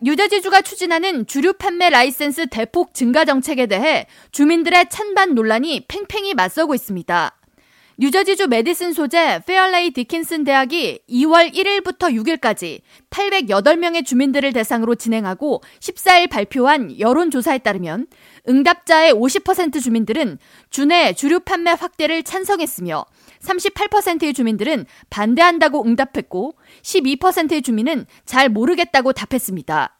뉴저지주가 추진하는 주류 판매 라이센스 대폭 증가 정책에 대해 주민들의 찬반 논란이 팽팽히 맞서고 있습니다. 뉴저지주 메디슨 소재 페어레이 디킨슨 대학이 2월 1일부터 6일까지 808명의 주민들을 대상으로 진행하고 14일 발표한 여론조사에 따르면 응답자의 50% 주민들은 주내 주류 판매 확대를 찬성했으며 38%의 주민들은 반대한다고 응답했고 12%의 주민은 잘 모르겠다고 답했습니다.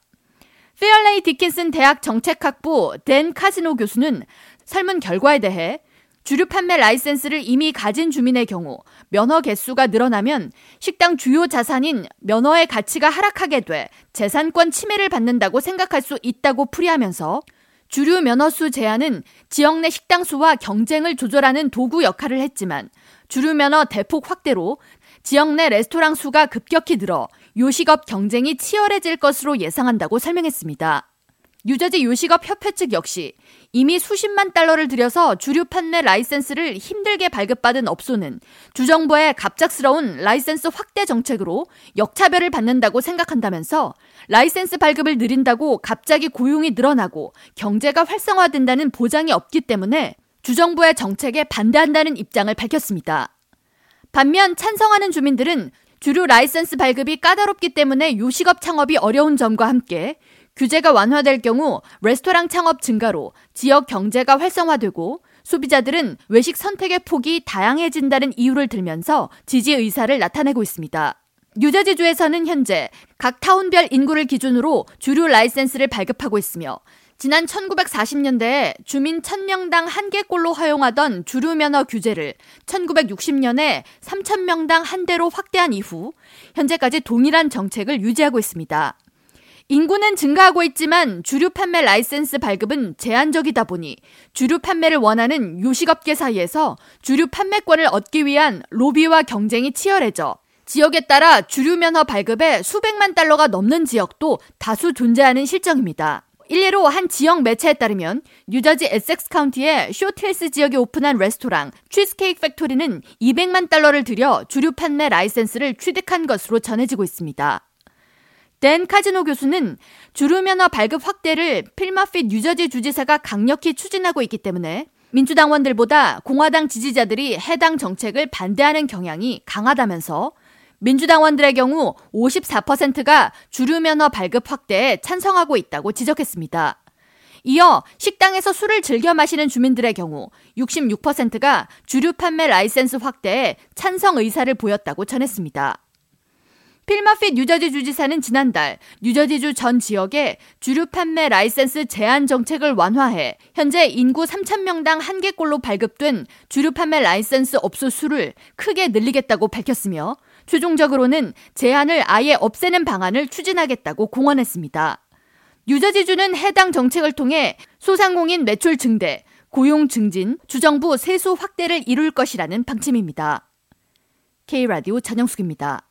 페어레이 디킨슨 대학 정책학부 댄 카지노 교수는 설문 결과에 대해 주류 판매 라이센스를 이미 가진 주민의 경우 면허 개수가 늘어나면 식당 주요 자산인 면허의 가치가 하락하게 돼 재산권 침해를 받는다고 생각할 수 있다고 풀이하면서 주류 면허수 제한은 지역 내 식당 수와 경쟁을 조절하는 도구 역할을 했지만 주류 면허 대폭 확대로 지역 내 레스토랑 수가 급격히 늘어 요식업 경쟁이 치열해질 것으로 예상한다고 설명했습니다. 뉴저지 요식업 협회 측 역시 이미 수십만 달러를 들여서 주류 판매 라이센스를 힘들게 발급받은 업소는 주정부의 갑작스러운 라이센스 확대 정책으로 역차별을 받는다고 생각한다면서 라이센스 발급을 늘린다고 갑자기 고용이 늘어나고 경제가 활성화된다는 보장이 없기 때문에 주정부의 정책에 반대한다는 입장을 밝혔습니다. 반면 찬성하는 주민들은 주류 라이센스 발급이 까다롭기 때문에 요식업 창업이 어려운 점과 함께 규제가 완화될 경우 레스토랑 창업 증가로 지역 경제가 활성화되고 소비자들은 외식 선택의 폭이 다양해진다는 이유를 들면서 지지 의사를 나타내고 있습니다. 뉴저지주에서는 현재 각 타운별 인구를 기준으로 주류 라이센스를 발급하고 있으며 지난 1940년대에 주민 1000명당 1개꼴로 허용하던 주류 면허 규제를 1960년에 3000명당 한 개로 확대한 이후 현재까지 동일한 정책을 유지하고 있습니다. 인구는 증가하고 있지만 주류 판매 라이센스 발급은 제한적이다 보니 주류 판매를 원하는 요식업계 사이에서 주류 판매권을 얻기 위한 로비와 경쟁이 치열해져 지역에 따라 주류 면허 발급에 수백만 달러가 넘는 지역도 다수 존재하는 실정입니다. 일례로 한 지역 매체에 따르면 뉴저지 에섹스 카운티의 쇼트힐스 지역에 오픈한 레스토랑 치즈케이크 팩토리는 200만 달러를 들여 주류 판매 라이센스를 취득한 것으로 전해지고 있습니다. 댄 카시노 교수는 주류 면허 발급 확대를 필 머피 뉴저지 주지사가 강력히 추진하고 있기 때문에 민주당원들보다 공화당 지지자들이 해당 정책을 반대하는 경향이 강하다면서 민주당원들의 경우 54%가 주류 면허 발급 확대에 찬성하고 있다고 지적했습니다. 이어 식당에서 술을 즐겨 마시는 주민들의 경우 66%가 주류 판매 라이센스 확대에 찬성 의사를 보였다고 전했습니다. 필 머피 뉴저지 주지사는 지난달 뉴저지주 전 지역에 주류 판매 라이센스 제한 정책을 완화해 현재 인구 3,000명당 한 개꼴로 발급된 주류 판매 라이센스 업소 수를 크게 늘리겠다고 밝혔으며 최종적으로는 제한을 아예 없애는 방안을 추진하겠다고 공언했습니다. 뉴저지주는 해당 정책을 통해 소상공인 매출 증대, 고용 증진, 주정부 세수 확대를 이룰 것이라는 방침입니다. K라디오 전영숙입니다.